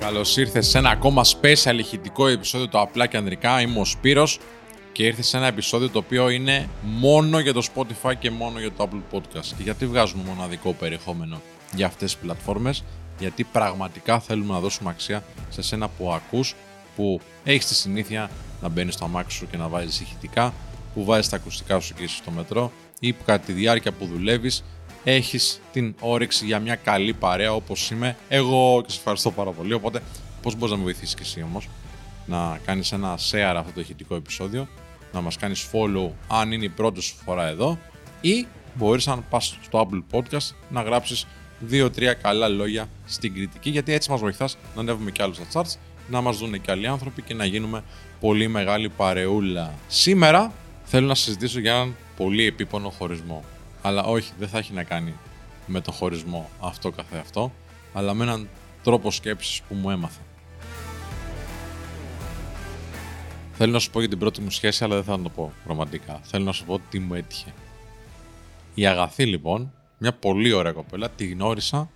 Καλώς ήρθες σε ένα ακόμα special ηχητικό επεισόδιο του Απλά και Ανδρικά. Είμαι ο Σπύρος και ήρθε σε ένα επεισόδιο το οποίο είναι μόνο για το Spotify και μόνο για το Apple Podcast. Και γιατί βγάζουμε μοναδικό περιεχόμενο για αυτές τις πλατφόρμες, γιατί πραγματικά θέλουμε να δώσουμε αξία σε σένα που ακούς, που έχεις τη συνήθεια να μπαίνεις στο αμάξι σου και να βάζεις ηχητικά, που βάζεις τα ακουστικά σου και είσαι στο μετρό ή που κατά τη διάρκεια που δουλεύεις έχεις την όρεξη για μια καλή παρέα όπως είμαι εγώ και σε ευχαριστώ πάρα πολύ. Οπότε πώς μπορείς να με βοηθήσεις και εσύ όμως να κάνεις ένα share αυτό το ηχητικό επεισόδιο, να μας κάνεις follow αν είναι η πρώτη σου φορά εδώ ή μπορείς να πας στο Apple Podcast να γράψεις δύο-τρία καλά λόγια στην κριτική γιατί έτσι μας βοηθάς να ανέβουμε κι άλλους στα charts, να μας δουν και άλλοι άνθρωποι και να γίνουμε πολύ μεγάλη παρεούλα. Σήμερα θέλω να συζητήσω για έναν πολύ επίπονο χωρισμό. Αλλά όχι, δεν θα έχει να κάνει με το χωρισμό αυτό καθεαυτό, αλλά με έναν τρόπο σκέψης που μου έμαθα. Θέλω να σου πω για την πρώτη μου σχέση, αλλά δεν θα το πω ρομαντικά. Θέλω να σου πω τι μου έτυχε. Η Αγαθή λοιπόν, μια πολύ ωραία κοπέλα, τη γνώρισα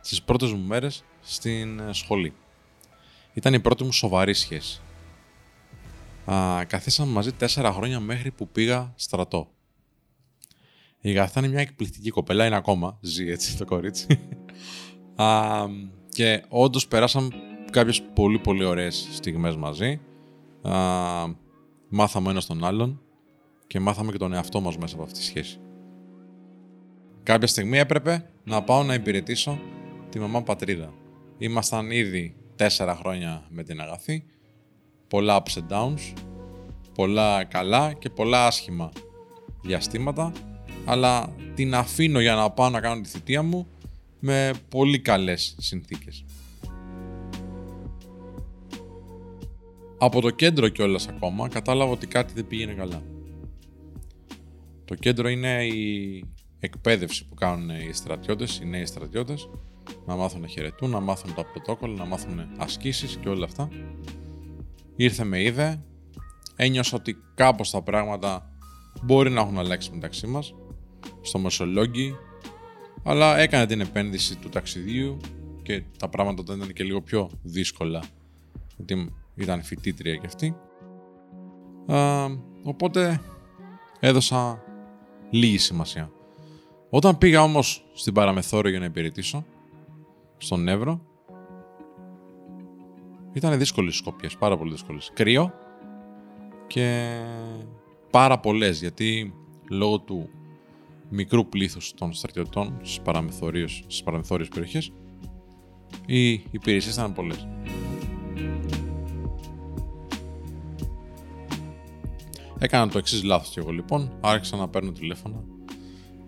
στις πρώτες μου μέρες στην ε, σχολή. Ήταν η πρώτη μου σοβαρή σχέση. Α, καθίσαμε μαζί τέσσερα χρόνια μέχρι που πήγα στρατό. Η Γαθά είναι μια εκπληκτική κοπέλα, είναι ακόμα. Ζει έτσι το κορίτσι. Α, και όντως περάσαμε κάποιες πολύ πολύ ωραίες στιγμές μαζί. Α, μάθαμε ένας τον άλλον και μάθαμε και τον εαυτό μας μέσα από αυτή τη σχέση. Κάποια στιγμή έπρεπε να πάω να υπηρετήσω τη μαμά πατρίδα. Ήμασταν ήδη τέσσερα χρόνια με την αγαθή, πολλά ups and downs, πολλά καλά και πολλά άσχημα διαστήματα αλλά την αφήνω για να πάω να κάνω τη θητεία μου με πολύ καλές συνθήκες. Από το κέντρο κιόλας ακόμα κατάλαβα ότι κάτι δεν πήγαινε καλά. Το κέντρο είναι η εκπαίδευση που κάνουν οι στρατιώτες, οι νέοι στρατιώτες, να μάθουν να χαιρετούν, να μάθουν τα πρωτόκολλα, να μάθουν ασκήσεις και όλα αυτά. Ήρθε με είδε, ένιωσα ότι κάπως τα πράγματα μπορεί να έχουν αλλάξει μεταξύ μας στο Μεσολόγγι, αλλά έκανε την επένδυση του ταξιδίου και τα πράγματα τότε ήταν και λίγο πιο δύσκολα, γιατί ήταν φοιτήτρια κι αυτή. Α, οπότε έδωσα λίγη σημασία. Όταν πήγα όμως στην παραμεθόριο για να υπηρετήσω, στον Εύρο, ήταν δύσκολες σκόπιε, πάρα πολύ δύσκολες. Κρύο και πάρα πολλές γιατί λόγω του μικρού πλήθους των στρατιωτών στις παραμεθόριες περιοχές, οι υπηρεσίες ήταν πολλές. Έκανα το εξής λάθος και εγώ λοιπόν. Άρχισα να παίρνω τηλέφωνα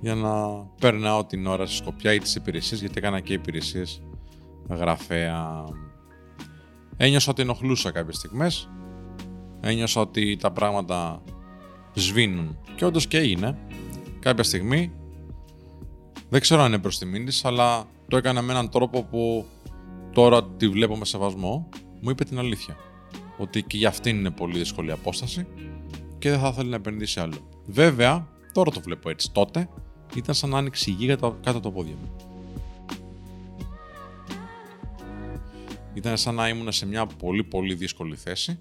για να περνάω την ώρα στη Σκοπιά ή τις υπηρεσίες, γιατί έκανα και υπηρεσίες γραφέα. Ένιωσα ότι ενοχλούσα κάποιες στιγμές. Ένιωσα ότι τα πράγματα σβήνουν. Και όντως και έγινε κάποια στιγμή, δεν ξέρω αν είναι προς τιμήν τη, αλλά το έκανα με έναν τρόπο που τώρα τη βλέπω με σεβασμό, μου είπε την αλήθεια. Ότι και για αυτήν είναι πολύ δύσκολη απόσταση και δεν θα ήθελε να επενδύσει άλλο. Βέβαια, τώρα το βλέπω έτσι. Τότε ήταν σαν να άνοιξε η γη κάτω από το πόδια μου. Ήταν σαν να ήμουν σε μια πολύ πολύ δύσκολη θέση,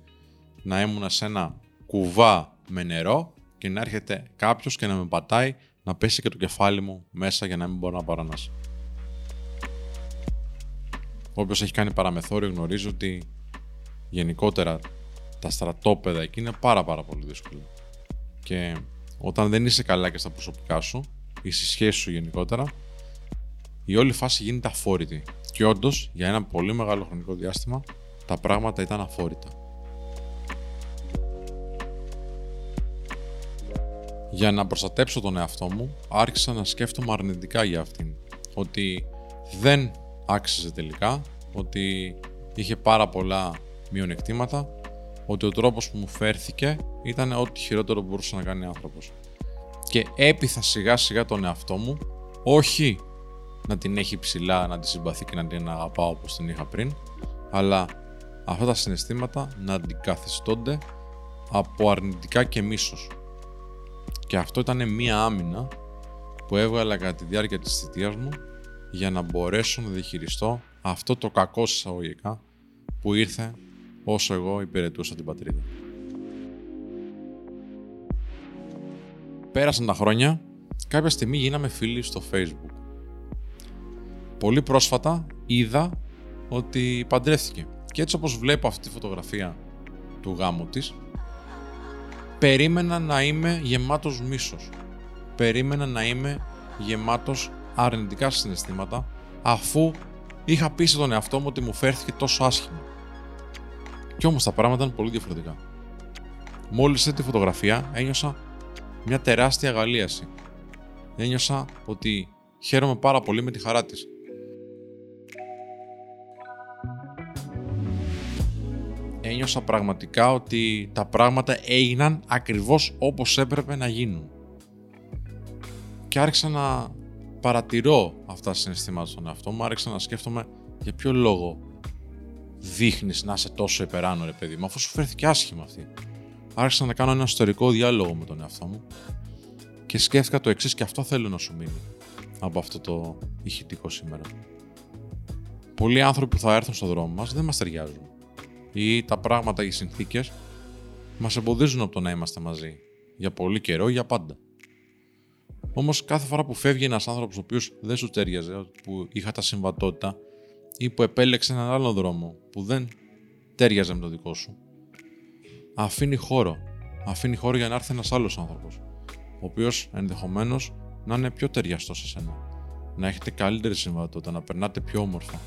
να ήμουν σε ένα κουβά με νερό και να έρχεται κάποιος και να με πατάει να πέσει και το κεφάλι μου μέσα για να μην μπορώ να παρανάσω. Όποιος έχει κάνει παραμεθόριο γνωρίζει ότι γενικότερα τα στρατόπεδα εκεί είναι πάρα πάρα πολύ δύσκολα. Και όταν δεν είσαι καλά και στα προσωπικά σου ή στη σχέση σου γενικότερα, η όλη φάση γίνεται αφόρητη. Και όντως, για ένα πολύ μεγάλο χρονικό διάστημα, τα πράγματα ήταν αφόρητα. Για να προστατέψω τον εαυτό μου, άρχισα να σκέφτομαι αρνητικά για αυτήν. Ότι δεν άξιζε τελικά, ότι είχε πάρα πολλά μειονεκτήματα, ότι ο τρόπος που μου φέρθηκε ήταν ό,τι χειρότερο μπορούσε να κάνει άνθρωπος. Και έπειθα σιγά σιγά τον εαυτό μου, όχι να την έχει ψηλά, να τη συμπαθεί και να την αγαπάω όπως την είχα πριν, αλλά αυτά τα συναισθήματα να αντικαθιστώνται από αρνητικά και μίσος. Και αυτό ήταν μία άμυνα που έβγαλα κατά τη διάρκεια της θητείας μου για να μπορέσω να διαχειριστώ αυτό το κακό εισαγωγικά που ήρθε όσο εγώ υπηρετούσα την πατρίδα. Πέρασαν τα χρόνια, κάποια στιγμή γίναμε φίλοι στο facebook. Πολύ πρόσφατα είδα ότι παντρεύτηκε. Και έτσι όπως βλέπω αυτή τη φωτογραφία του γάμου της, περίμενα να είμαι γεμάτος μίσος. Περίμενα να είμαι γεμάτος αρνητικά συναισθήματα, αφού είχα πει στον εαυτό μου ότι μου φέρθηκε τόσο άσχημα. Κι όμως τα πράγματα ήταν πολύ διαφορετικά. Μόλις τη φωτογραφία ένιωσα μια τεράστια αγαλίαση. Ένιωσα ότι χαίρομαι πάρα πολύ με τη χαρά της. Ένιωσα πραγματικά ότι τα πράγματα έγιναν ακριβώς όπως έπρεπε να γίνουν. Και άρχισα να παρατηρώ αυτά τα συναισθήματα στον εαυτό μου, άρχισα να σκέφτομαι για ποιο λόγο δείχνεις να είσαι τόσο υπεράνω ρε παιδί μου, αφού σου φέρθηκε άσχημα αυτή άρχισα να κάνω ένα ιστορικό διάλογο με τον εαυτό μου και σκέφτηκα το εξής και αυτό θέλω να σου μείνει από αυτό το ηχητικό σήμερα. Πολλοί άνθρωποι που θα έρθουν στον δρόμο μας δεν μας ταιριάζουν ή τα πράγματα, οι συνθήκες μας εμποδίζουν από το να είμαστε μαζί για πολύ καιρό ή για πάντα. Όμως, κάθε φορά που φεύγει ένας άνθρωπος ο οποίος δεν σου τέριαζε, που είχα τα συμβατότητα ή που επέλεξε έναν άλλο δρόμο που δεν τέριαζε με το δικό σου, αφήνει χώρο. Αφήνει χώρο για να έρθει ένας άλλος άνθρωπος, ο οποίος ενδεχομένως να είναι πιο ταιριαστός σε σένα. Να έχετε καλύτερη συμβατότητα, να περνάτε πιο όμορφα.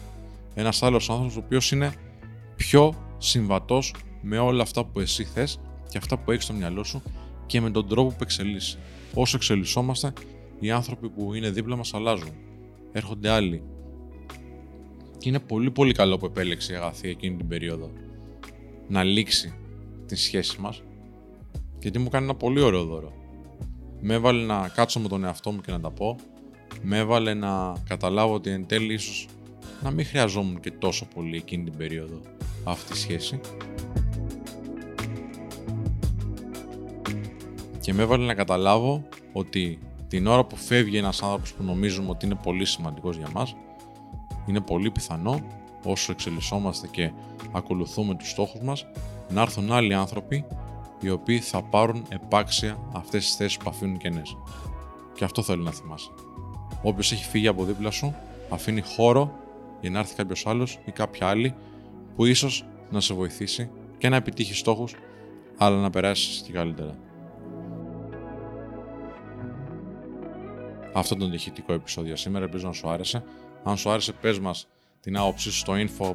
Ένας άλλος άνθρωπος ο οποίος είναι πιο συμβατός με όλα αυτά που εσύ θες και αυτά που έχεις στο μυαλό σου και με τον τρόπο που εξελίσσει. Όσο εξελισσόμαστε, οι άνθρωποι που είναι δίπλα μας αλλάζουν. Έρχονται άλλοι. Και είναι πολύ πολύ καλό που επέλεξε η αγαθή εκείνη την περίοδο να λήξει τη σχέση μας γιατί μου κάνει ένα πολύ ωραίο δώρο. Με έβαλε να κάτσω με τον εαυτό μου και να τα πω. Με έβαλε να καταλάβω ότι εν τέλει ίσως να μην χρειαζόμουν και τόσο πολύ εκείνη την περίοδο αυτή τη σχέση. Και με έβαλε να καταλάβω ότι την ώρα που φεύγει ένας άνθρωπος που νομίζουμε ότι είναι πολύ σημαντικός για μας, είναι πολύ πιθανό όσο εξελισσόμαστε και ακολουθούμε τους στόχους μας, να έρθουν άλλοι άνθρωποι οι οποίοι θα πάρουν επάξια αυτές τις θέσεις που αφήνουν κενές. Και αυτό θέλω να θυμάσαι. Όποιος έχει φύγει από δίπλα σου, αφήνει χώρο για να έρθει κάποιος άλλος ή κάποια άλλη που ίσως να σε βοηθήσει και να επιτύχει στόχους, αλλά να περάσεις και καλύτερα. Αυτό ήταν το ηχητικό επεισόδιο σήμερα. Ελπίζω να σου άρεσε. Αν σου άρεσε, πες μας την άποψή σου στο info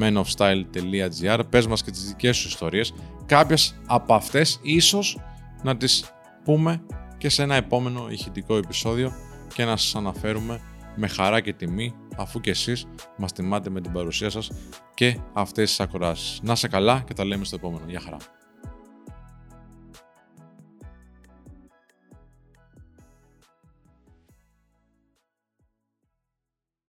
menofstyle.gr Πες μας και τις δικές σου ιστορίες. Κάποιες από αυτές ίσως να τις πούμε και σε ένα επόμενο ηχητικό επεισόδιο και να σας αναφέρουμε με χαρά και τιμή αφού και εσείς μας τιμάτε με την παρουσία σας και αυτές τις ακροάσεις. Να σε καλά και τα λέμε στο επόμενο. Γεια χαρά.